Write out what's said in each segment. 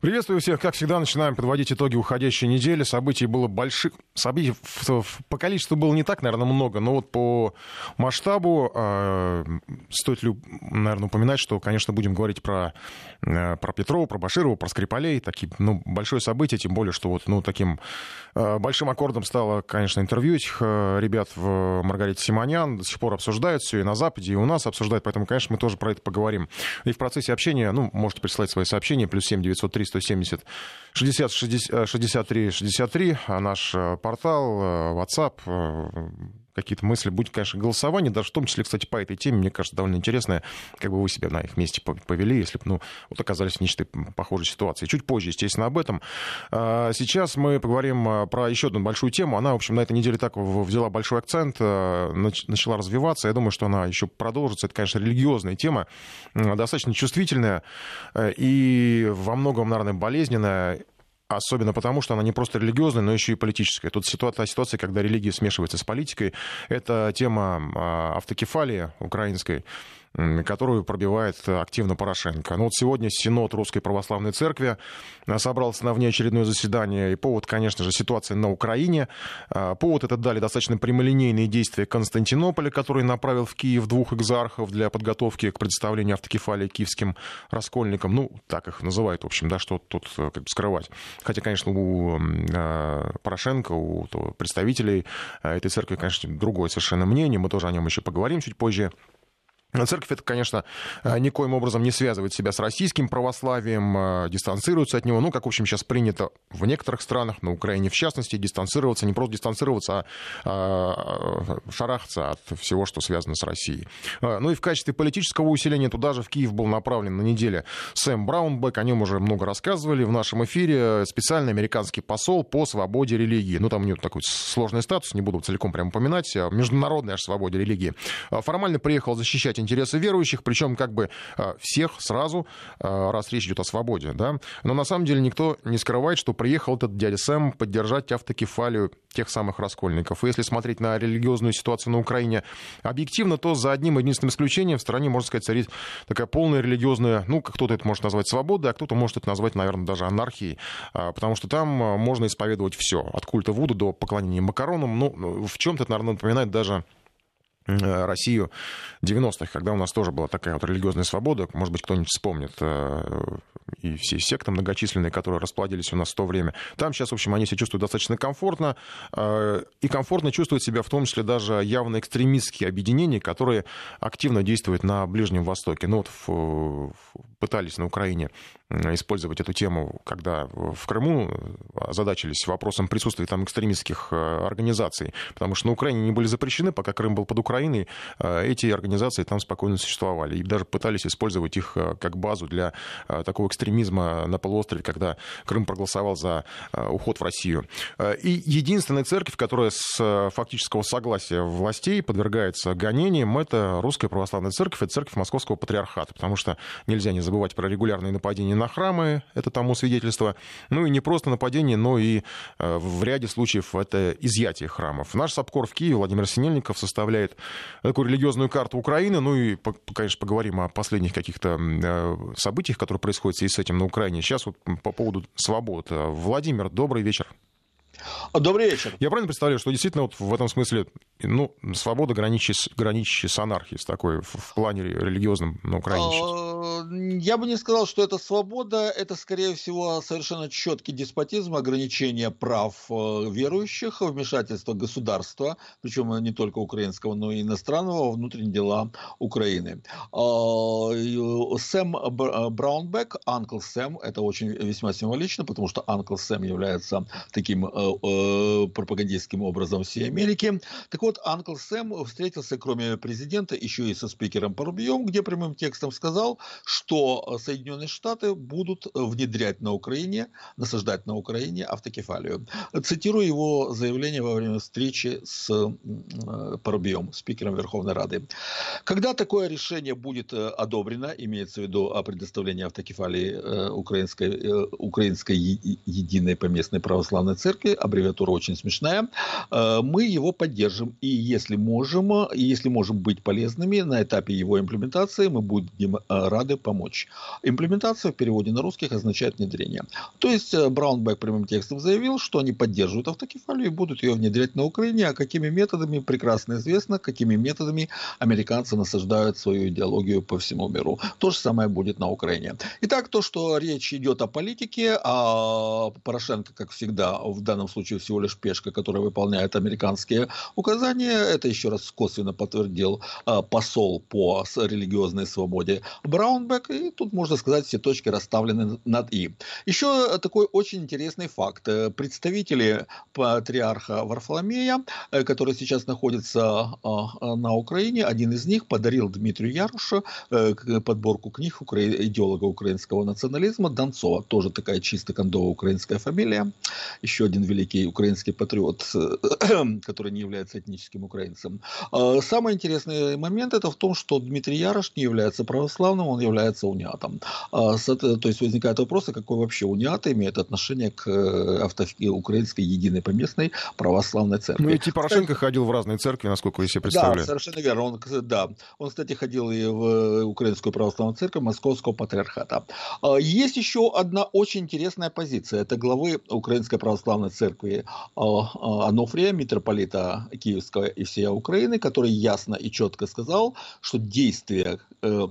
Приветствую всех. Как всегда, начинаем подводить итоги уходящей недели. Событий было больших. Событий по количеству было не так, наверное, много, но вот по масштабу э, стоит ли, наверное, упоминать, что, конечно, будем говорить про, э, про Петрова, про Баширова, про Скрипалей. Такие, ну, большое событие, тем более, что вот, ну, таким э, большим аккордом стало, конечно, интервью этих э, ребят в Маргарите Симонян. До сих пор обсуждают все и на Западе, и у нас обсуждают, поэтому, конечно, мы тоже про это поговорим. И в процессе общения, ну, можете присылать свои сообщения, плюс 7 903 170 60 63 63, наш э, портал, э, WhatsApp, э, какие-то мысли, будет, конечно, голосование, даже в том числе, кстати, по этой теме, мне кажется, довольно интересное, как бы вы себя на их месте повели, если бы, ну, вот оказались в нечто похожей ситуации. Чуть позже, естественно, об этом. А, сейчас мы поговорим про еще одну большую тему. Она, в общем, на этой неделе так взяла большой акцент, начала развиваться. Я думаю, что она еще продолжится. Это, конечно, религиозная тема, достаточно чувствительная и во многом, наверное, болезненная Особенно потому, что она не просто религиозная, но еще и политическая. Тут ситуация, ситуация когда религия смешивается с политикой. Это тема а, автокефалии украинской которую пробивает активно Порошенко. Ну вот сегодня Синод Русской Православной Церкви э, собрался на внеочередное заседание. И повод, конечно же, ситуация на Украине. Э, повод это дали достаточно прямолинейные действия Константинополя, который направил в Киев двух экзархов для подготовки к представлению автокефалии киевским раскольникам. Ну, так их называют, в общем, да, что тут э, как бы скрывать. Хотя, конечно, у Порошенко, у представителей этой церкви, конечно, другое совершенно мнение. Мы тоже о нем еще поговорим чуть позже. Церковь это, конечно, э, никоим образом не связывает себя с российским православием, э, дистанцируется от него. Ну, как, в общем, сейчас принято в некоторых странах, на Украине в частности, дистанцироваться, не просто дистанцироваться, а, а шарахаться от всего, что связано с Россией. Э, ну и в качестве политического усиления туда же в Киев был направлен на неделе Сэм Браунбек, о нем уже много рассказывали в нашем эфире, специальный американский посол по свободе религии. Ну, там у него такой сложный статус, не буду целиком прямо упоминать, международной аж свободе религии. Формально приехал защищать защищать интересы верующих, причем как бы а, всех сразу, а, раз речь идет о свободе. Да? Но на самом деле никто не скрывает, что приехал этот дядя Сэм поддержать автокефалию тех самых раскольников. И если смотреть на религиозную ситуацию на Украине объективно, то за одним единственным исключением в стране, можно сказать, царит такая полная религиозная, ну, кто-то это может назвать свободой, а кто-то может это назвать, наверное, даже анархией, а, потому что там можно исповедовать все, от культа Вуду до поклонения макаронам. Ну, в чем-то это, наверное, напоминает даже Э, Россию 90-х, когда у нас тоже была такая вот религиозная свобода, может быть, кто-нибудь вспомнит, э, и все секты многочисленные, которые расплодились у нас в то время. Там сейчас, в общем, они себя чувствуют достаточно комфортно, э, и комфортно чувствуют себя в том числе даже явно экстремистские объединения, которые активно действуют на Ближнем Востоке. Ну вот пытались на Украине использовать эту тему, когда в Крыму озадачились вопросом присутствия там экстремистских организаций, потому что на Украине не были запрещены, пока Крым был под Украиной, э, эти организации там спокойно существовали. И даже пытались использовать их э, как базу для э, такого экстремизма на полуострове, когда Крым проголосовал за уход в Россию. И единственная церковь, которая с фактического согласия властей подвергается гонениям, это Русская Православная Церковь, это церковь Московского Патриархата, потому что нельзя не забывать про регулярные нападения на храмы, это тому свидетельство, ну и не просто нападение, но и в ряде случаев это изъятие храмов. Наш САПКОР в Киеве Владимир Синельников составляет такую религиозную карту Украины. Ну и, конечно, поговорим о последних каких-то э, событиях, которые происходят в с этим на Украине. Сейчас вот по поводу свобод. Владимир, добрый вечер. Добрый вечер. Я правильно представляю, что действительно вот в этом смысле ну, свобода, граничащая, граничащая с анархией, с такой в, плане религиозном на? А, я бы не сказал, что это свобода, это, скорее всего, совершенно четкий деспотизм, ограничение прав э, верующих, вмешательство государства, причем не только украинского, но и иностранного, внутренние дела Украины. А, Сэм Браунбек, Анкл Сэм, это очень весьма символично, потому что Анкл Сэм является таким э, э, пропагандистским образом всей Америки. Так вот, Анкл Сэм встретился, кроме президента, еще и со спикером Парубием, где прямым текстом сказал, что Соединенные Штаты будут внедрять на Украине, насаждать на Украине автокефалию. Цитирую его заявление во время встречи с э, Парубием, спикером Верховной Рады. Когда такое решение будет э, одобрено, имеется в виду о предоставлении автокефалии э, украинской, украинской единой поместной православной церкви, аббревиатура очень смешная, э, мы его поддержим. И если можем, и если можем быть полезными на этапе его имплементации, мы будем э, рады помочь. Имплементация в переводе на русских означает внедрение. То есть Браунбек прямым текстом заявил, что они поддерживают автокефалию и будут ее внедрять на Украине, а какими методами прекрасно известно, какими методами американцы насаждают свою идеологию по всему миру. То же самое будет на Украине. Итак, то, что речь идет о политике, а Порошенко, как всегда, в данном случае всего лишь пешка, которая выполняет американские указания, это еще раз косвенно подтвердил а, посол по религиозной свободе Браунбек, и тут можно сказать, все точки расставлены над «и». Еще такой очень интересный факт. Представители патриарха Варфоломея, э, который сейчас находится а, на Украине, один из них подарил Дмитрию Ярушу э, подборку книг идеолога украинского национализма Донцова, тоже такая чисто кондовая украинская фамилия, еще один великий украинский патриот, который не является этническим украинцем. А, самый интересный момент это в том, что Дмитрий Ярош не является православным, он является униатом. А, то есть возникает вопрос, а какой вообще униат имеет отношение к э, авто... украинской единой поместной православной церкви. Ну и типа Порошенко кстати, ходил в разные церкви, насколько вы себе представляете. Да, совершенно верно. Он, да. он, кстати, ходил и в Украинскую православную церковь Московского патриархата. Есть еще одна очень интересная позиция. Это главы Украинской православной церкви а, а, Анофрия, митрополита Киевского и всей Украины, который ясно и четко сказал, что действия Э,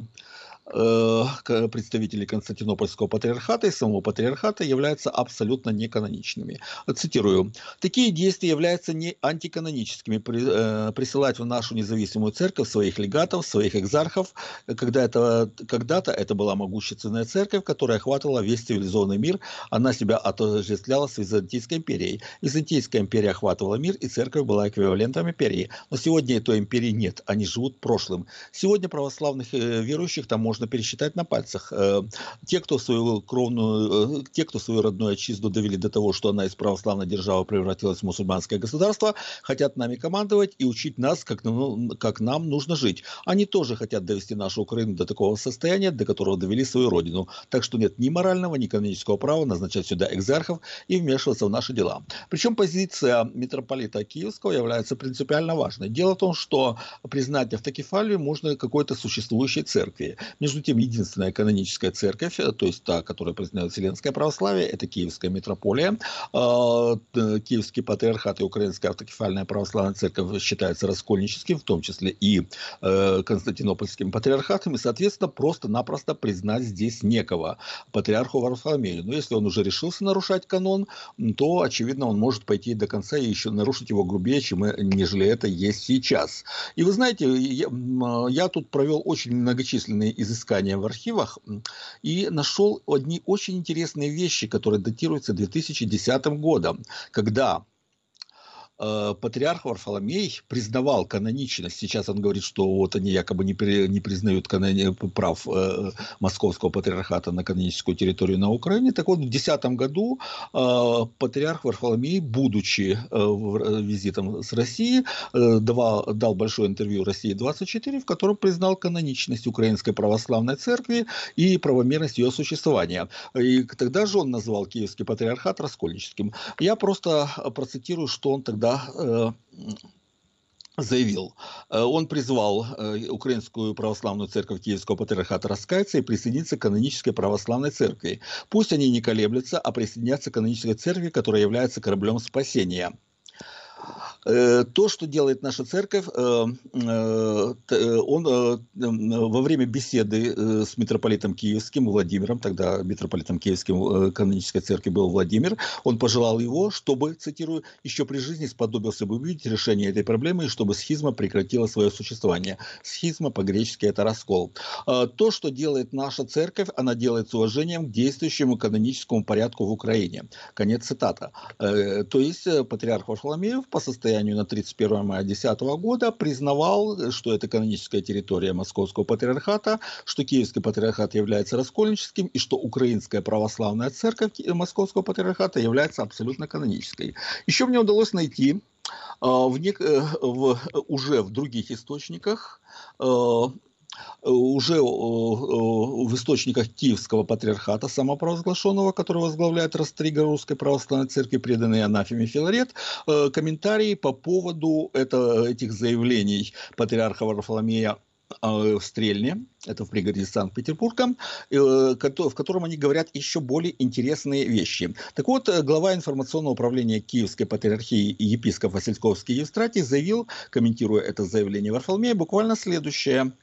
представителей Константинопольского патриархата и самого патриархата являются абсолютно неканоничными. Цитирую. Такие действия являются не антиканоническими. Э, присылать в нашу независимую церковь своих легатов, своих экзархов, когда это, когда-то это была могущественная церковь, которая охватывала весь цивилизованный мир. Она себя отождествляла с Византийской империей. Византийская империя охватывала мир, и церковь была эквивалентом империи. Но сегодня этой империи нет. Они живут прошлым. Сегодня православных э, верующих там можно можно пересчитать на пальцах. Э, те, кто свою кровную, э, те, кто свою родную отчизну довели до того, что она из православной державы превратилась в мусульманское государство, хотят нами командовать и учить нас, как, ну, как нам нужно жить. Они тоже хотят довести нашу Украину до такого состояния, до которого довели свою родину. Так что нет ни морального, ни канонического права назначать сюда экзархов и вмешиваться в наши дела. Причем позиция митрополита Киевского является принципиально важной. Дело в том, что признать автокефалию можно какой-то существующей церкви. Между тем, единственная каноническая церковь, э, то есть та, которая признает Вселенское православие, это Киевская митрополия. А, Киевский патриархат и Украинская автокефальная православная церковь считаются раскольническим, в том числе и э, Константинопольским патриархатом, и, соответственно, просто-напросто признать здесь некого патриарху Варфоломею. Но если он уже решился нарушать канон, то, очевидно, он может пойти до конца и еще нарушить его грубее, чем, э, нежели это есть сейчас. И вы знаете, я, я тут провел очень многочисленные изыскания изыскания в архивах и нашел одни очень интересные вещи, которые датируются 2010 годом, когда Э, патриарх Варфоломей признавал каноничность. Сейчас он говорит, что вот они якобы не, при, не признают канони, прав э, московского патриархата на каноническую территорию на Украине. Так вот, в 2010 году э, патриарх Варфоломей, будучи э, в, визитом с Россией, э, давал, дал большое интервью России-24, в котором признал каноничность Украинской православной церкви и правомерность ее существования. И тогда же он назвал Киевский патриархат раскольническим. Я просто процитирую, что он тогда да, э, заявил, э, он призвал э, Украинскую православную церковь Киевского патриархата раскаяться и присоединиться к канонической православной церкви. Пусть они не колеблются, а присоединятся к канонической церкви, которая является кораблем спасения. Э, то, что делает наша церковь, э, э, он во время беседы с митрополитом Киевским Владимиром, тогда митрополитом Киевским канонической церкви был Владимир, он пожелал его, чтобы, цитирую, еще при жизни сподобился бы увидеть решение этой проблемы и чтобы схизма прекратила свое существование. Схизма по-гречески это раскол. То, что делает наша церковь, она делает с уважением к действующему каноническому порядку в Украине. Конец цитата. То есть патриарх Варфоломеев по состоянию на 31 мая 2010 года признавал, что это каноническая территория Московского патриархата, что Киевский патриархат является раскольническим и что Украинская православная церковь Московского патриархата является абсолютно канонической. Еще мне удалось найти а, в, э, в, уже в других источниках а, уже в источниках Киевского патриархата, самопровозглашенного, который возглавляет Растрига Русской Православной Церкви, преданный Анафеме Филарет, комментарии по поводу это, этих заявлений патриарха Варфоломея в Стрельне, это в пригороде Санкт-Петербурга, в котором они говорят еще более интересные вещи. Так вот, глава информационного управления Киевской патриархии епископ Васильковский Евстратий заявил, комментируя это заявление Варфоломея, буквально следующее –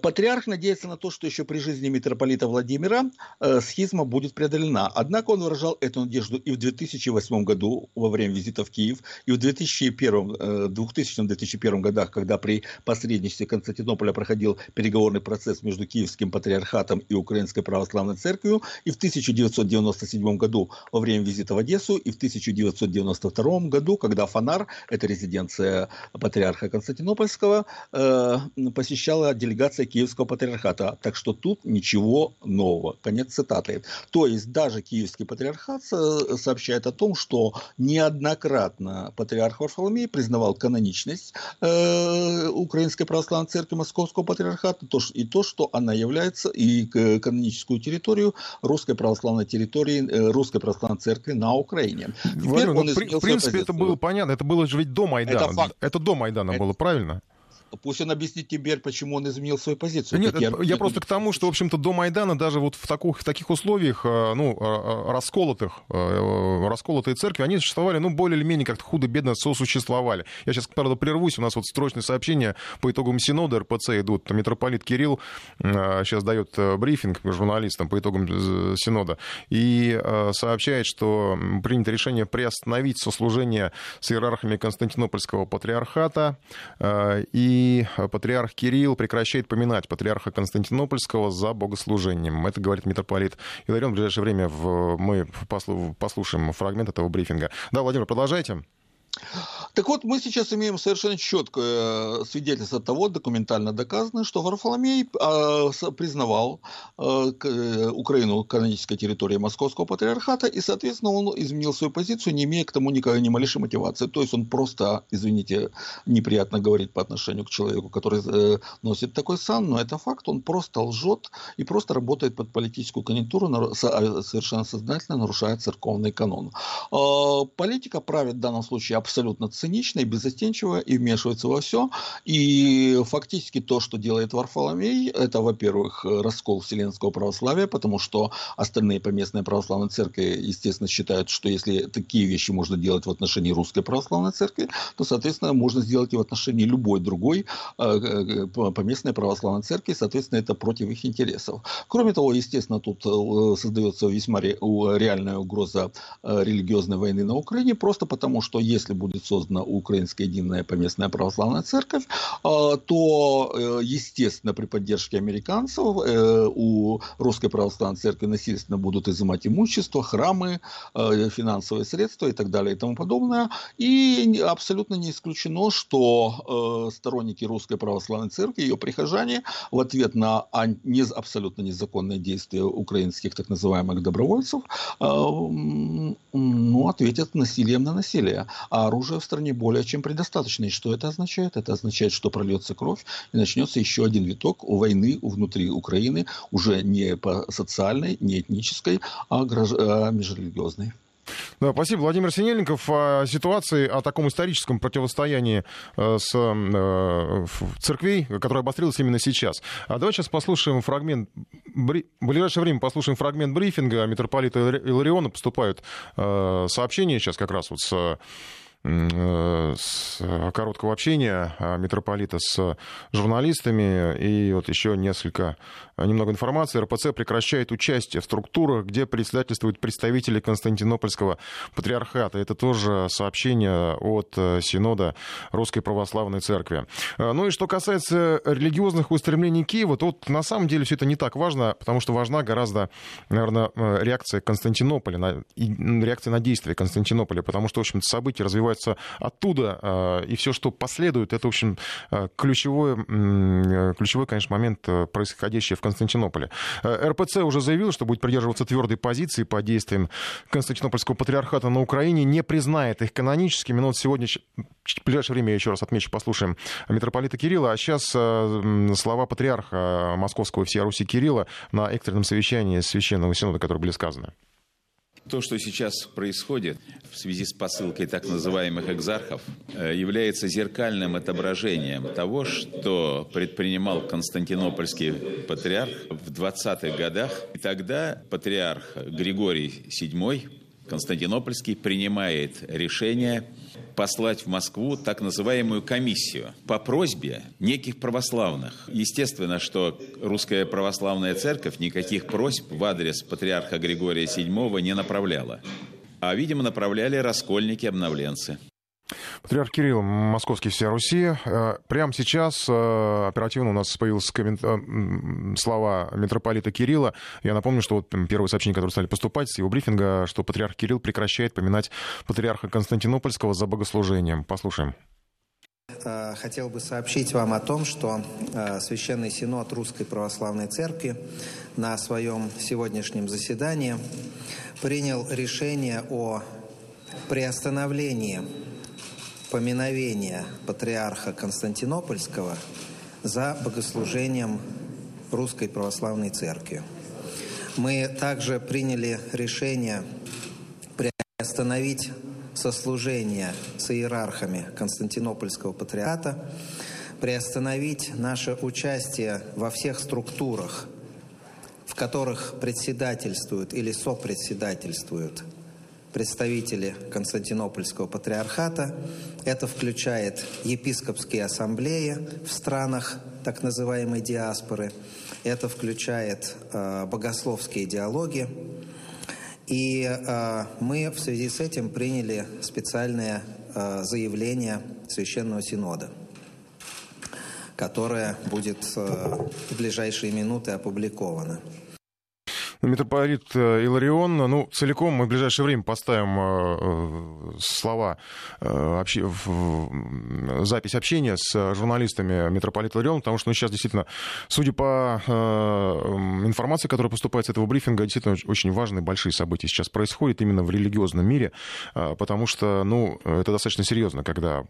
Патриарх надеется на то, что еще при жизни митрополита Владимира э, схизма будет преодолена. Однако он выражал эту надежду и в 2008 году во время визита в Киев, и в 2000-2001 э, годах, когда при посредничестве Константинополя проходил переговорный процесс между Киевским патриархатом и Украинской православной церковью, и в 1997 году во время визита в Одессу, и в 1992 году, когда Фонар, это резиденция патриарха Константинопольского, э, посещала делегация позиция Киевского патриархата. Так что тут ничего нового. Конец цитаты. То есть даже Киевский патриархат сообщает о том, что неоднократно патриарх Варфоломей признавал каноничность э, Украинской православной церкви Московского патриархата то, и то, что она является и каноническую территорию русской православной территории, э, русской православной церкви на Украине. Теперь Валерий, он ну, в принципе, это было понятно. Это было же ведь до Майдана. Это, факт. это до Майдана это... было, правильно? Пусть он объяснит теперь, почему он изменил свою позицию. Нет, я, я просто к тому, что, в общем-то, до Майдана даже вот в таких, в таких условиях, э, ну, э, э, расколотых, расколотые церкви, они существовали, ну, более или менее как-то худо-бедно сосуществовали. Я сейчас, правда, прервусь, у нас вот строчное сообщение по итогам Синода РПЦ идут. Митрополит Кирилл сейчас дает брифинг журналистам по итогам Синода и сообщает, что принято решение приостановить сослужение с иерархами Константинопольского патриархата и и патриарх Кирилл прекращает поминать патриарха Константинопольского за богослужением. Это говорит митрополит Иларион. В ближайшее время в, мы послушаем фрагмент этого брифинга. Да, Владимир, продолжайте. Так вот, мы сейчас имеем совершенно четкое свидетельство того, документально доказанное, что Варфоломей э, признавал э, э, Украину канонической территорией Московского патриархата, и, соответственно, он изменил свою позицию, не имея к тому никакой, ни малейшей мотивации. То есть он просто, извините, неприятно говорить по отношению к человеку, который э, носит такой сан, но это факт, он просто лжет и просто работает под политическую конъюнктуру, а, совершенно сознательно нарушает церковный канон. Э, политика правит в данном случае абсолютно цинично и безостенчиво и вмешивается во все. И фактически то, что делает Варфоломей, это, во-первых, раскол вселенского православия, потому что остальные поместные православные церкви, естественно, считают, что если такие вещи можно делать в отношении русской православной церкви, то, соответственно, можно сделать и в отношении любой другой э, э, поместной православной церкви, соответственно, это против их интересов. Кроме того, естественно, тут э, создается весьма реальная угроза религиозной войны на Украине, просто потому что если если будет создана Украинская единая поместная православная церковь, а, то, э, естественно, при поддержке американцев э, у Русской православной церкви насильственно будут изымать имущество, храмы, э, финансовые средства и так далее и тому подобное. И абсолютно не исключено, что сторонники Русской православной церкви, ее прихожане, в ответ на абсолютно незаконные действия украинских так называемых добровольцев, ну, ответят насилием на насилие. А оружия в стране более чем предостаточно. И что это означает? Это означает, что прольется кровь и начнется еще один виток войны внутри Украины, уже не по социальной, не этнической, а, граж... а межрелигиозной. Да, спасибо. Владимир Синельников о ситуации, о таком историческом противостоянии э, с э, церквей, которое обострилось именно сейчас. А давайте сейчас послушаем фрагмент, в ближайшее время послушаем фрагмент брифинга митрополита Илариона. Поступают э, сообщения сейчас как раз вот с Э, с э, короткого общения э, митрополита с журналистами. И вот еще несколько, немного информации. РПЦ прекращает участие в структурах, где председательствуют представители Константинопольского патриархата. Это тоже сообщение от Синода Русской Православной Церкви. Ну и что касается религиозных устремлений Киева, то вот на самом деле все это не так важно, потому что важна гораздо, наверное, реакция Константинополя, реакция на действия Константинополя, потому что, в общем-то, события развиваются оттуда, и все, что последует, это, в общем, ключевой, ключевой, конечно, момент, происходящий в Константинополе. РПЦ уже заявил, что будет придерживаться твердой позиции по действиям Константинопольского патриархата на Украине, не признает их каноническими, но вот сегодня, в ближайшее время, я еще раз отмечу, послушаем митрополита Кирилла, а сейчас слова патриарха Московского всея Руси Кирилла на экстренном совещании Священного Синода, которые были сказаны. То, что сейчас происходит в связи с посылкой так называемых экзархов, э, является зеркальным отображением того, что предпринимал Константинопольский патриарх в 20-х годах. И тогда патриарх Григорий VII Константинопольский принимает решение послать в Москву так называемую комиссию по просьбе неких православных. Естественно, что русская православная церковь никаких просьб в адрес патриарха Григория VII не направляла. А, видимо, направляли раскольники-обновленцы. Патриарх Кирилл, Московский вся Руси. Э, прямо сейчас э, оперативно у нас появились коммент... Э, слова митрополита Кирилла. Я напомню, что вот первое сообщение, которое стали поступать с его брифинга, что патриарх Кирилл прекращает поминать патриарха Константинопольского за богослужением. Послушаем. Хотел бы сообщить вам о том, что Священный Синод Русской Православной Церкви на своем сегодняшнем заседании принял решение о приостановлении поминовения патриарха Константинопольского за богослужением Русской Православной Церкви. Мы также приняли решение приостановить сослужение с иерархами Константинопольского патриархата, приостановить наше участие во всех структурах, в которых председательствуют или сопредседательствуют представители Константинопольского патриархата. Это включает епископские ассамблеи в странах так называемой диаспоры. Это включает э, богословские диалоги. И э, мы в связи с этим приняли специальное э, заявление Священного Синода, которое будет э, в ближайшие минуты опубликовано. Митрополит э, Иларион, ну, целиком мы в ближайшее время поставим э, э, слова, общи, запись общения с журналистами митрополита Иларион, потому что ну, сейчас действительно, судя по информации, которая поступает с этого брифинга, действительно очень важные, большие события сейчас происходят именно в религиозном мире, потому что, ну, это достаточно серьезно, когда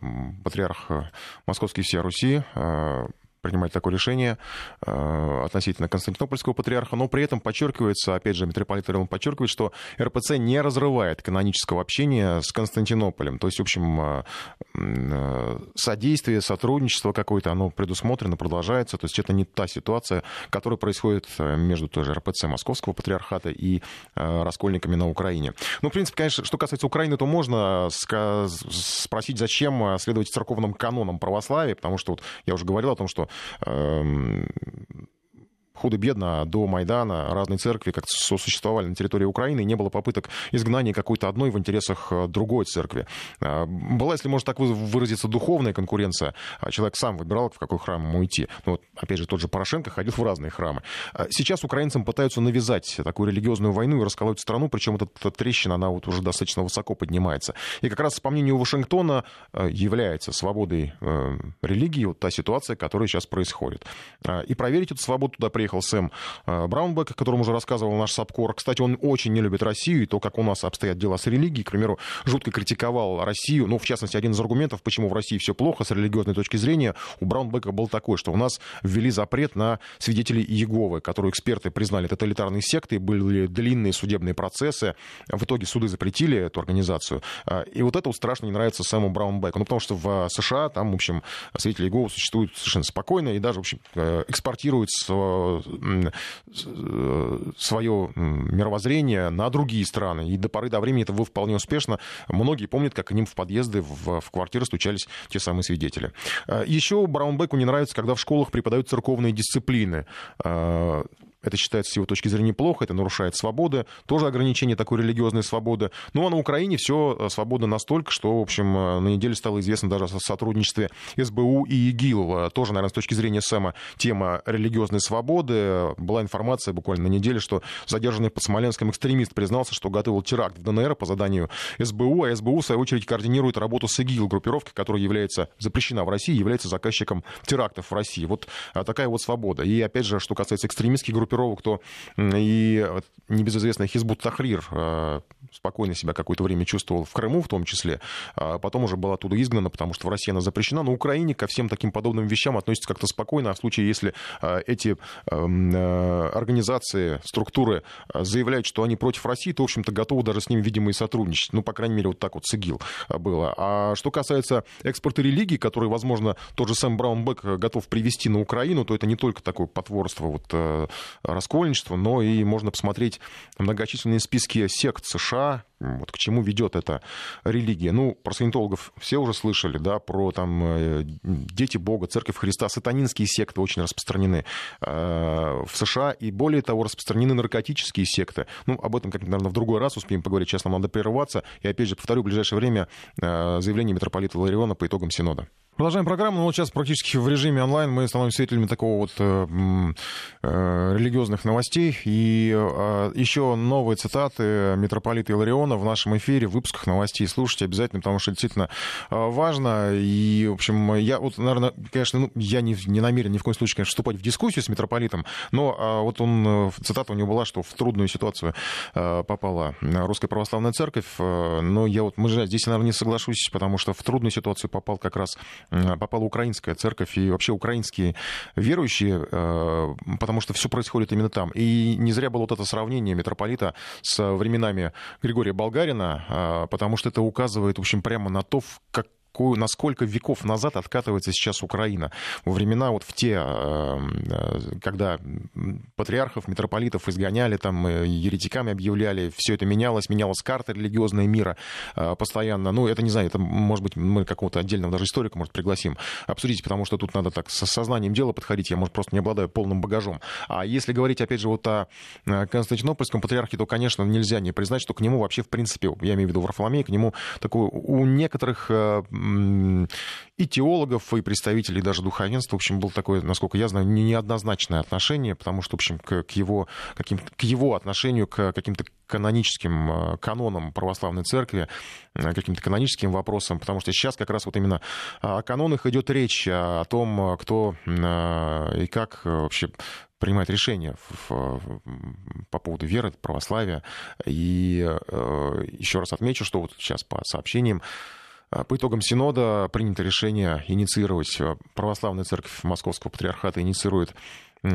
патриарх Московский всея Руси принимать такое решение э, относительно Константинопольского патриарха, но при этом подчеркивается, опять же, митрополит Ирон подчеркивает, что РПЦ не разрывает канонического общения с Константинополем. То есть, в общем, э, содействие, сотрудничество какое-то, оно предусмотрено, продолжается. То есть это не та ситуация, которая происходит между той же РПЦ Московского патриархата и раскольниками на Украине. Ну, в принципе, конечно, что касается Украины, то можно спросить, зачем следовать церковным канонам православия, потому что вот я уже говорил о том, что Эм, худо-бедно до Майдана разные церкви как сосуществовали на территории Украины, и не было попыток изгнания какой-то одной в интересах э, другой церкви. Э, была, если можно так выразиться, духовная конкуренция. А человек сам выбирал, в какой храм ему идти. Ну, вот, опять же, тот же Порошенко ходил в разные храмы. Э, сейчас украинцам пытаются навязать такую религиозную войну и расколоть страну, причем эта, эта трещина, она вот уже достаточно высоко поднимается. И как раз, по мнению Вашингтона, является свободой религии вот та ситуация, которая сейчас происходит. И проверить эту свободу туда приехал Сэм э, Браунбек, о котором уже рассказывал наш САПКОР. Кстати, он очень не любит Россию и то, как у нас обстоят дела с религией. К примеру, жутко критиковал Россию. Ну, в частности, один из аргументов, почему в России все плохо с религиозной точки зрения, у Браунбека был такой, что у нас ввели запрет на свидетелей Иеговы, которые эксперты признали тоталитарной сектой, были длинные судебные процессы. В итоге суды запретили эту организацию. Э, и вот это вот страшно не нравится Сэму Браунбеку. Ну, потому что в США там, в общем, свидетели Иеговы существуют совершенно спокойно и даже, в общем, э, экспортируют свое мировоззрение на другие страны. И до поры до времени это было вполне успешно. Многие помнят, как к ним в подъезды, в, в квартиры стучались те самые свидетели. А, Еще Браунбеку не нравится, когда в школах преподают церковные дисциплины. Это считается с его точки зрения плохо, это нарушает свободы, тоже ограничение такой религиозной свободы. Ну а на Украине все свободно настолько, что, в общем, на неделе стало известно даже о сотрудничестве СБУ и ИГИЛ. Тоже, наверное, с точки зрения Сэма тема религиозной свободы. Была информация буквально на неделе, что задержанный под Смоленском экстремист признался, что готовил теракт в ДНР по заданию СБУ, а СБУ, в свою очередь, координирует работу с ИГИЛ, группировки, которая является запрещена в России, является заказчиком терактов в России. Вот а, такая вот свобода. И опять же, что касается экстремистских группировок, то и небезызвестный Хизбут Тахрир а, спокойно себя какое-то время чувствовал в Крыму в том числе, а потом уже была оттуда изгнана, потому что в России она запрещена. На Украине ко всем таким подобным вещам относится как-то спокойно, а в случае, если эти организации, структуры заявляют, что они против России, то, в общем-то, готовы даже с ними, видимо, и сотрудничать. Ну, по крайней мере, вот так вот с ИГИЛ было. А что касается экспорта религии, который, возможно, тот же Сэм Браунбек готов привести на Украину, то это не только такое потворство, вот, э, раскольничество, но и можно посмотреть многочисленные списки сект США, вот к чему ведет эта религия. Ну, про саентологов все уже слышали, да, про там э, дети Бога, Церковь Христа, сатанинские секты очень распространены э, в США, и более того, распространены наркотические секты. Ну, об этом как-нибудь, наверное, в другой раз успеем поговорить, сейчас нам надо прерываться. И опять же, повторю, в ближайшее время заявление митрополита Лариона по итогам Синода. Продолжаем программу. Ну, вот сейчас практически в режиме онлайн мы становимся свидетелями такого вот э, э, религиозных новостей. И э, еще новые цитаты митрополита Илариона в нашем эфире, в выпусках новостей. Слушайте обязательно, потому что действительно э, важно. И, в общем, я вот, наверное, конечно, ну, я не, не намерен ни в коем случае, конечно, вступать в дискуссию с митрополитом, но э, вот он, э, цитата у него была, что в трудную ситуацию э, попала Русская Православная Церковь. Э, но я вот, мы же здесь, наверное, не соглашусь, потому что в трудную ситуацию попал как раз попала украинская церковь и вообще украинские верующие, потому что все происходит именно там. И не зря было вот это сравнение митрополита с временами Григория Болгарина, э, потому что это указывает, в общем, прямо на то, как какую, на сколько веков назад откатывается сейчас Украина. Во времена вот в те, э, э, когда патриархов, митрополитов изгоняли, там, э, еретиками объявляли, все это менялось, менялась карта религиозная мира постоянно. Ну, это, не знаю, это, может быть, мы какого-то отдельного даже историка, может, пригласим обсудить, потому что тут надо так со сознанием дела подходить, я, может, просто не обладаю полным багажом. А если говорить, опять же, вот о Константинопольском патриархе, то, конечно, нельзя не признать, что к нему вообще, в принципе, я имею в виду Варфоломей, к нему такой, у некоторых и теологов, и представителей даже духовенства. В общем, было такое, насколько я знаю, неоднозначное отношение, потому что, в общем, к, к, его, каким, к его отношению к каким-то каноническим э, канонам православной церкви, э, каким-то каноническим вопросам, потому что сейчас как раз вот именно о канонах идет речь, о том, кто и как вообще принимает решения по поводу веры, православия. И э, еще раз отмечу, что вот сейчас по сообщениям а, по итогам Синода принято решение инициировать, э, православная церковь Московского патриархата инициирует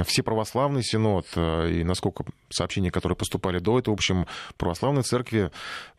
все православный синод, э, и насколько сообщения, которые поступали до этого, в общем, православные церкви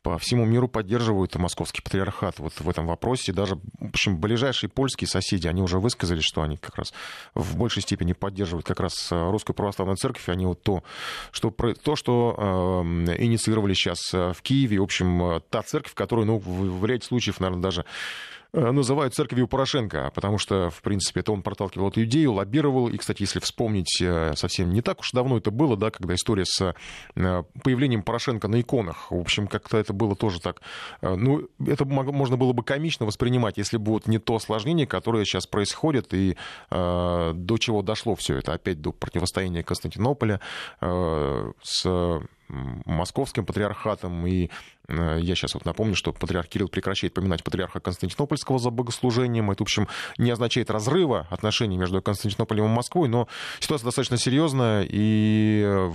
по всему миру поддерживают московский патриархат вот в этом вопросе. Даже, в общем, ближайшие польские соседи, они уже высказали, что они как раз в большей степени поддерживают как раз э, русскую православную церковь, они вот то, что, то, что э, инициировали сейчас в Киеве, в общем, та церковь, которую, ну, в, в ряде случаев, наверное, даже Э, называют церковью Порошенко, потому что, в принципе, это он проталкивал эту идею, лоббировал. И, кстати, если вспомнить, э, совсем не так уж давно это было, да, когда история с э, появлением Порошенко на иконах, в общем, как-то это было тоже так, ну, это можно было бы комично воспринимать, если бы вот не то осложнение, которое сейчас происходит, и э, до чего дошло все это, опять до противостояния Константинополя э, с московским патриархатом. И э, я сейчас вот напомню, что патриарх Кирилл прекращает поминать патриарха Константинопольского за богослужением. Это, в общем, не означает разрыва отношений между Константинополем и Москвой, но ситуация достаточно серьезная, и э,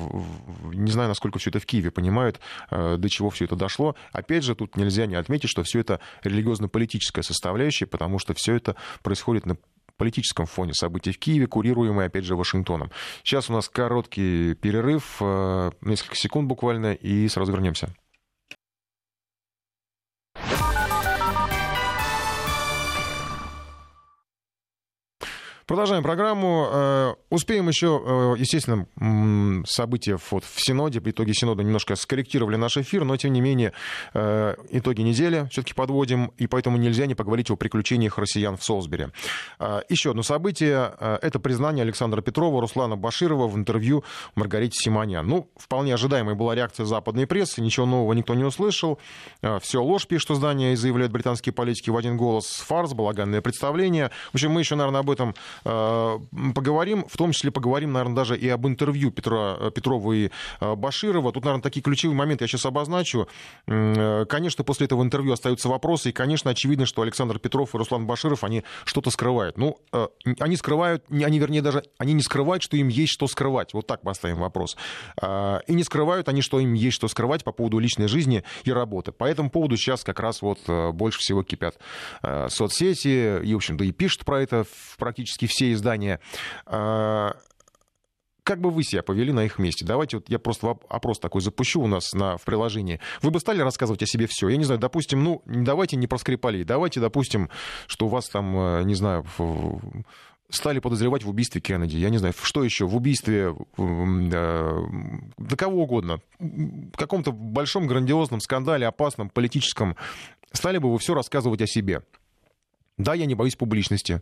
не знаю, насколько все это в Киеве понимают, э, до чего все это дошло. Опять же, тут нельзя не отметить, что все это религиозно-политическая составляющая, потому что все это происходит на политическом фоне событий в Киеве, курируемые, опять же, Вашингтоном. Сейчас у нас короткий перерыв, э, несколько секунд буквально, и сразу вернемся. Продолжаем программу. Э, успеем еще, э, естественно, события вот в Синоде, по итоге Синода немножко скорректировали наш эфир, но, тем не менее, э, итоги недели все-таки подводим, и поэтому нельзя не поговорить о приключениях россиян в Солсбери. Еще одно событие — это признание Александра Петрова, Руслана Баширова в интервью Маргарите Симонян. Ну, вполне ожидаемой была реакция западной прессы, ничего нового никто не услышал. Все ложь, пишет издание, и заявляют британские политики в один голос. Фарс, балаганное представление. В общем, мы еще, наверное, об этом поговорим, в том числе поговорим, наверное, даже и об интервью Петра, э, Петрова и э, Баширова. Тут, наверное, такие ключевые моменты я сейчас обозначу. Конечно, после этого интервью остаются вопросы, и, конечно, очевидно, что Александр Петров и Руслан Баширов, они что-то скрывают. Ну, они скрывают, они, вернее, даже, они не скрывают, что им есть что скрывать. Вот так поставим вопрос. И не скрывают они, что им есть что скрывать по поводу личной жизни и работы. По этому поводу сейчас как раз вот больше всего кипят соцсети, и, в общем-то, и пишут про это практически все издания. А, как бы вы себя повели на их месте? Давайте вот я просто опрос такой запущу у нас на, в приложении. Вы бы стали рассказывать о себе все? Я не знаю, допустим, ну, давайте не про Скрипалей, давайте, допустим, что у вас там, э, не знаю, стали подозревать в убийстве Кеннеди. Я не знаю, что еще, в убийстве э, да кого угодно, в каком-то большом грандиозном скандале, опасном, политическом. Стали бы вы все рассказывать о себе? Да, я не боюсь публичности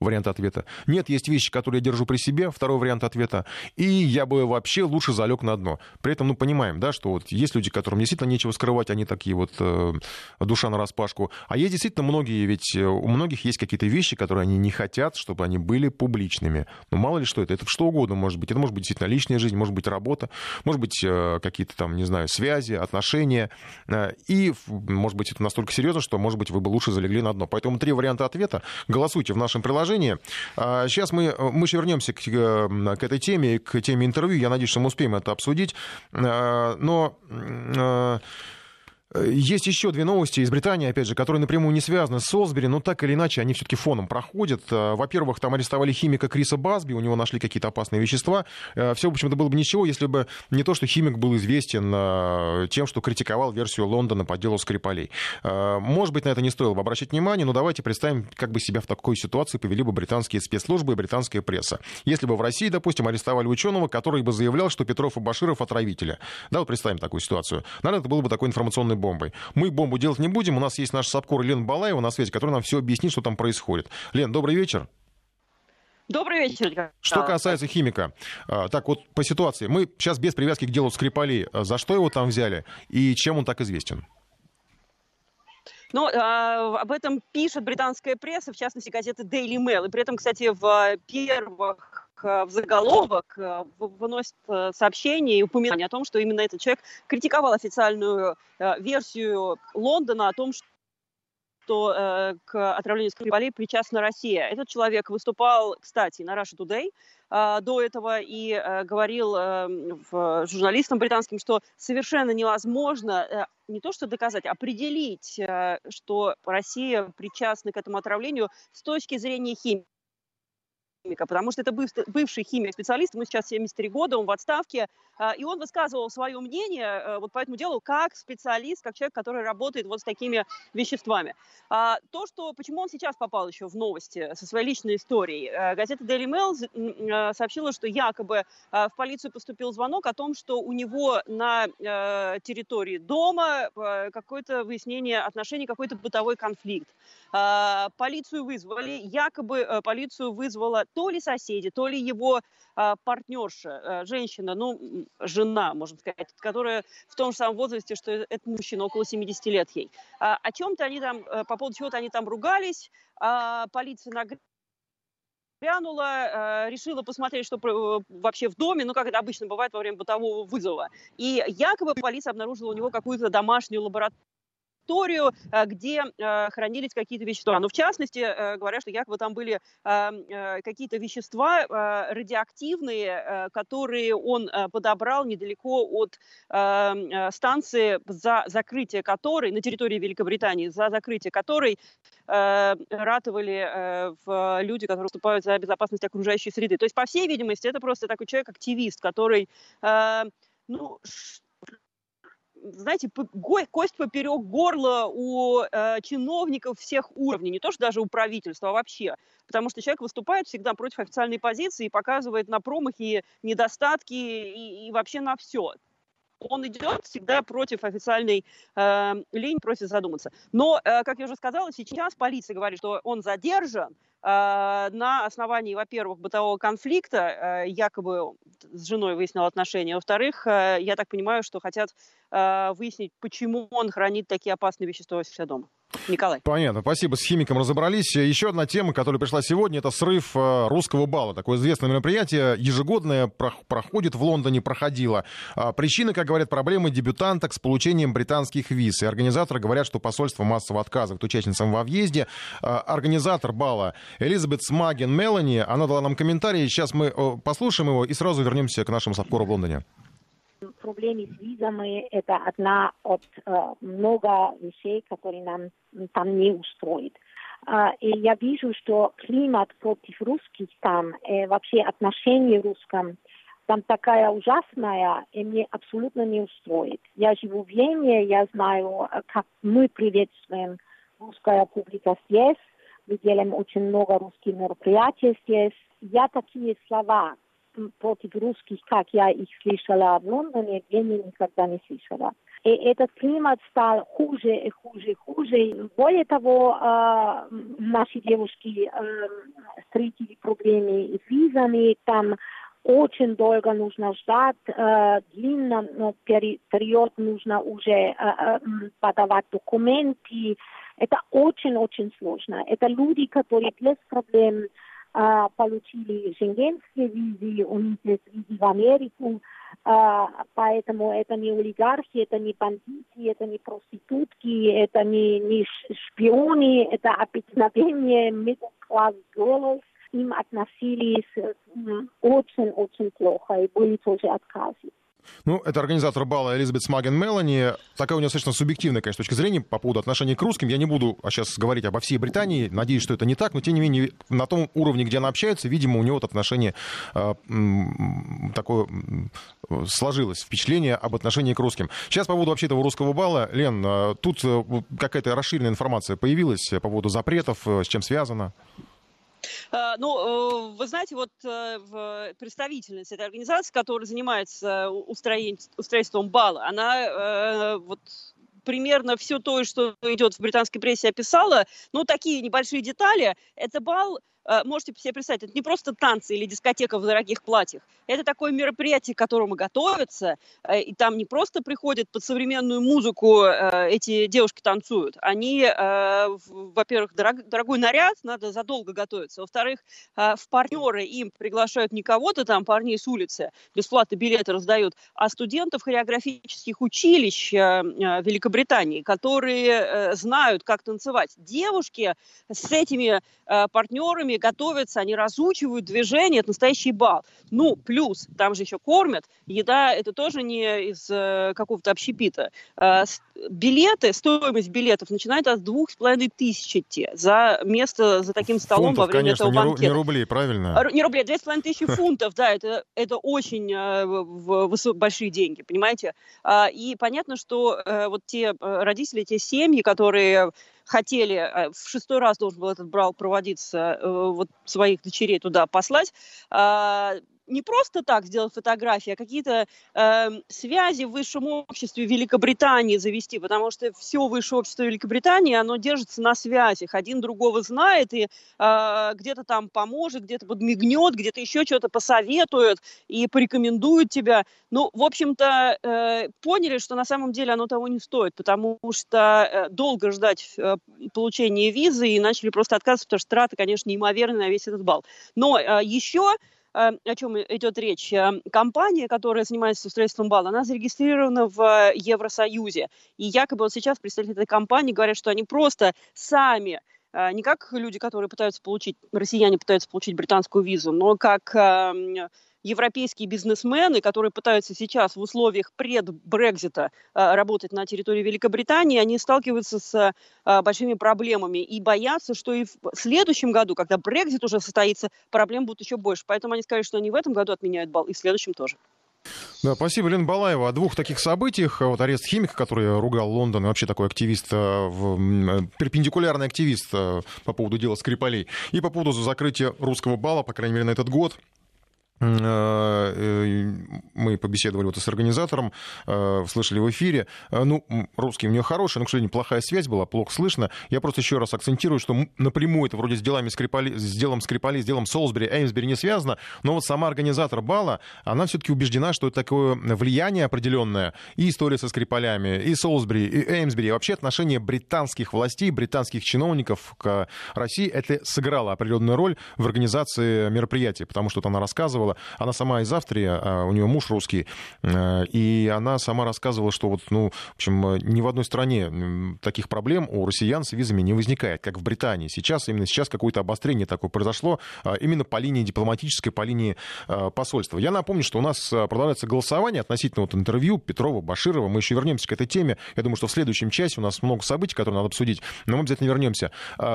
вариант ответа. Нет, есть вещи, которые я держу при себе, второй вариант ответа. И я бы вообще лучше залег на дно. При этом, ну, понимаем, да, что вот есть люди, которым действительно нечего скрывать, они такие вот э, душа на распашку. А есть действительно многие, ведь э, у многих есть какие-то вещи, которые они не хотят, чтобы они были публичными. Ну, мало ли что это, это что угодно может быть. Это может быть действительно личная жизнь, может быть работа, может быть э, какие-то там, не знаю, связи, отношения. Э, и, может быть, это настолько серьезно, что, может быть, вы бы лучше залегли на дно. Поэтому три варианта ответа. Голосуйте в нашем приложении приложение. Сейчас мы, мы еще вернемся к, э, к этой теме, к теме интервью. Я надеюсь, что мы успеем это обсудить. А, но э, есть еще две новости из Британии, опять же, которые напрямую не связаны с Солсбери, но так или иначе они все-таки фоном проходят. Э, во-первых, там арестовали химика Криса Басби, у него нашли какие-то опасные вещества. Э, Все, в общем-то, было бы ничего, если бы не то, что химик был известен э, тем, что критиковал версию Лондона по делу Скрипалей. Может быть, на это не стоило бы обращать внимание, но давайте представим, как бы себя в такой ситуации повели бы британские спецслужбы и британская пресса. Если бы в России, допустим, арестовали ученого, который бы заявлял, что Петров и Баширов отравители. Да, вот представим такую ситуацию. Наверное, это было бы такой информационный бомбой. Мы бомбу делать не будем. У нас есть наш САПКОР Лена Балаева на связи, который нам все объяснит, что там происходит. Лен, добрый вечер. Добрый вечер. Что касается химика, а, так вот по ситуации, мы сейчас без привязки к делу Скрипали, за что его там взяли и чем он так известен? Ну, а, об этом пишет британская пресса, в частности, газета Daily Mail. И при этом, кстати, в первых в заголовок э, выносит э, сообщение и упоминание о том, что именно этот человек критиковал официальную э, версию Лондона о том, что что э, к отравлению Скрипалей причастна Россия. Этот человек выступал, кстати, на Russia Today э, до этого и э, говорил э, в, журналистам британским, что совершенно невозможно э, не то что доказать, а определить, э, что Россия причастна к этому отравлению с точки зрения химии химика, потому что это бывший химик-специалист, ему сейчас 73 года, он в отставке, а, и он высказывал свое мнение э, вот по этому делу как специалист, как человек, который работает вот с такими веществами. А, то, что, почему он сейчас попал еще в новости со своей личной историей, э, газета Daily Mail э, сообщила, что якобы в полицию поступил звонок о том, что у него на территории дома какое-то выяснение отношений, какой-то бытовой конфликт. А, полицию вызвали, якобы полицию вызвала то ли соседи, то ли его а, партнерша, а, женщина, ну, жена, можно сказать, которая в том же самом возрасте, что этот мужчина, около 70 лет ей. А, о чем-то они там, э, по поводу чего-то они там ругались, полиция нагрела глянула, решила посмотреть, что э, вообще в доме, ну, как это обычно бывает во время бытового вызова. И якобы полиция обнаружила у него какую-то домашнюю лабораторию лабораторию, э, где э, хранились какие-то вещества. Но в частности, э, говорят, что якобы там были какие-то вещества радиоактивные, которые он подобрал недалеко от станции, за закрытие которой, на территории Великобритании, за закрытие которой ратовали в люди, которые выступают за безопасность окружающей среды. То есть, по всей видимости, это просто такой человек-активист, который ну, знаете, кость поперек горла у э, чиновников всех уровней, не то что даже у правительства, а вообще. Потому что человек выступает всегда против официальной позиции и показывает на промахи, недостатки и, и вообще на все он идет всегда против официальной э, линии, просит задуматься. Но, э, как я уже сказала, сейчас полиция говорит, что он задержан, Э, на основании, во-первых, бытового конфликта, э, якобы с женой выяснил отношения, во-вторых, э, я так понимаю, что хотят выяснить, почему он хранит такие опасные вещества у себя дома. Николай. Понятно, спасибо, с химиком разобрались. Еще одна тема, которая пришла сегодня, это срыв русского бала. Такое известное мероприятие, ежегодное, проходит в Лондоне, проходило. А причина, как говорят, проблемы дебютанток с получением британских виз. И организаторы говорят, что посольство массово отказывает участницам во въезде. А организатор бала Элизабет Смаген Мелани. Она дала нам комментарий. Сейчас мы послушаем его и сразу вернемся к нашему Сапкору в Лондоне. Проблемы с визами – это одна от э, много вещей, которые нам там не устроит. Uh, и я вижу, что климат против русских там, э, вообще отношение русском, там такая ужасная, и мне абсолютно не устроит. Я живу в Вене, я знаю, как мы приветствуем русская публика здесь, мы делаем очень много русских мероприятий здесь. Я такие слова против русских, как я их слышала в Лондоне, Вене никогда не слышала. И этот климат стал хуже и хуже и хуже. Более того, э, наши девушки э, встретили проблемы с визами, там очень долго нужно ждать, э, длинный период нужно уже подавать документы, это очень-очень сложно. Это люди, которые без проблем а, получили шенгенские визы, у них есть визы в Америку, а, поэтому это не олигархи, это не бандиты, это не проститутки, это не, не шпионы, это обыкновение middle class girls. Им относились очень-очень плохо и были тоже отказы. Ну, это организатор бала Элизабет Смаген Мелани. Такая у нее достаточно субъективная, конечно, точка зрения по поводу отношений к русским. Я не буду сейчас говорить обо всей Британии. Надеюсь, что это не так, но тем не менее на том уровне, где она общается, видимо, у нее вот отношение э, такое сложилось, впечатление об отношении к русским. Сейчас по поводу вообще этого русского бала. Лен, э, тут э, какая-то расширенная информация появилась по поводу запретов, э, с чем связано? Э, ну, э, вы знаете, вот э, представительница этой организации, которая занимается устроительством бала, она вот примерно все то, что идет в британской прессе, описала. Ну, такие небольшие детали. Это бал можете себе представить, это не просто танцы или дискотека в дорогих платьях. Это такое мероприятие, к которому готовятся, э, и там не просто приходят под современную музыку э, эти девушки танцуют. Они, во-первых, дорогой наряд, надо задолго готовиться. Во-вторых, в партнеры им приглашают не кого-то там, парней с улицы, бесплатно билеты раздают, а студентов хореографических училищ Великобритании, которые знают, как танцевать. Девушки с этими партнерами готовятся, они разучивают движение, это настоящий бал. Ну, плюс, там же еще кормят, еда это тоже не из э, какого-то общепита. Э, билеты, стоимость билетов начинает от двух с половиной тысяч идти за место за таким столом фунтов, во время конечно, этого банкета. Не, рублей, правильно? Не рублей, две с половиной тысячи фунтов, да, это, это очень э, большие деньги, понимаете? А, и понятно, что э, вот те э, родители, те семьи, которые хотели, э, в шестой раз должен был этот брал проводиться, э, вот своих дочерей туда послать, а, не просто так сделать фотографии, а какие-то э, связи в высшем обществе Великобритании завести, потому что все высшее общество Великобритании, оно держится на связях. Один другого знает и э, где-то там поможет, где-то подмигнет, где-то еще что-то посоветует и порекомендует тебя. Ну, в общем-то, э, поняли, что на самом деле оно того не стоит, потому что э, долго ждать э, получения визы и начали просто отказываться, потому что траты, конечно, неимоверные на весь этот бал. Но э, еще о чем идет речь. Э, компания, которая занимается устройством бала, она зарегистрирована в Евросоюзе. И якобы вот сейчас представители этой компании говорят, что они просто сами э, не как люди, которые пытаются получить, россияне пытаются получить британскую визу, но как эм, европейские бизнесмены, которые пытаются сейчас в условиях пред-Брекзита э, работать на территории Великобритании, они сталкиваются с э, большими проблемами и боятся, что и в следующем году, когда Брекзит уже состоится, проблем будет еще больше. Поэтому они сказали, что они в этом году отменяют бал, и в следующем тоже. Да, спасибо, Лена Балаева. О двух таких событиях. Вот арест химика, который ругал Лондон, и вообще такой активист, э, перпендикулярный активист по поводу дела Скрипалей, и по поводу закрытия русского бала, по крайней мере, на этот год. Э, э, мы побеседовали вот с организатором, э, слышали в эфире. Ну, русский у нее хороший, но, к сожалению, плохая связь была, плохо слышно. Я просто еще раз акцентирую, что напрямую это вроде с, делами Скрипали, с делом Скрипали, с делом Солсбери, Эймсбери не связано, но вот сама организатор бала, она все-таки убеждена, что это такое влияние определенное, и история со Скрипалями, и Солсбери, и Эймсбери, и вообще отношение британских властей, британских чиновников к России, это сыграло определенную роль в организации мероприятия, потому что она рассказывала, рассказывала, она сама из Австрии, а у нее муж русский, э, и она сама рассказывала, что вот, ну, в общем, ни в одной стране таких проблем у россиян с визами не возникает, как в Британии. Сейчас, именно сейчас какое-то обострение такое произошло а, именно по линии дипломатической, по линии э, посольства. Я напомню, что у нас э, продолжается голосование относительно вот интервью Петрова, Баширова. Мы еще вернемся к этой теме. Я думаю, что в следующем часе у нас много событий, которые надо обсудить, но мы обязательно вернемся.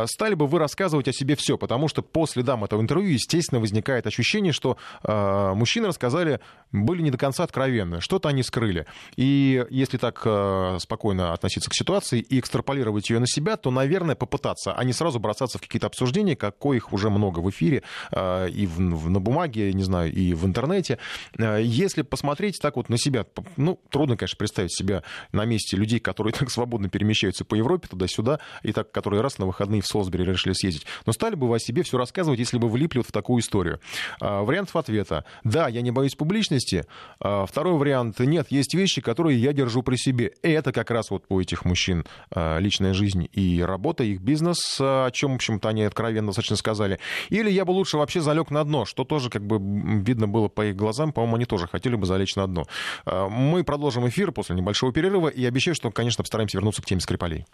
Стали бы вы рассказывать о себе все, потому что по следам этого интервью, естественно, возникает ощущение, что а, мужчины рассказали, были не до конца откровенны, что-то они скрыли. И если так а, спокойно относиться к ситуации и экстраполировать ее на себя, то, наверное, попытаться, а не сразу бросаться в какие-то обсуждения, какой их уже много в эфире а, и в, на бумаге, не знаю, и в интернете. Если посмотреть так вот на себя, ну, трудно, конечно, представить себя на месте людей, которые так свободно перемещаются по Европе туда-сюда, и так, которые раз на выходные в Солсбери решили съездить. Но стали бы вы о себе все рассказывать, если бы влипли вот в такую историю? Вариантов ответа ответа. Да, я не боюсь публичности. А, второй вариант. Нет, есть вещи, которые я держу при себе. И это как раз вот у этих мужчин а, личная жизнь и работа, их бизнес, о чем, в общем-то, они откровенно достаточно сказали. Или я бы лучше вообще залег на дно, что тоже как бы видно было по их глазам. По-моему, они тоже хотели бы залечь на дно. А, мы продолжим эфир после небольшого перерыва и обещаю, что, конечно, постараемся вернуться к теме Скрипалей.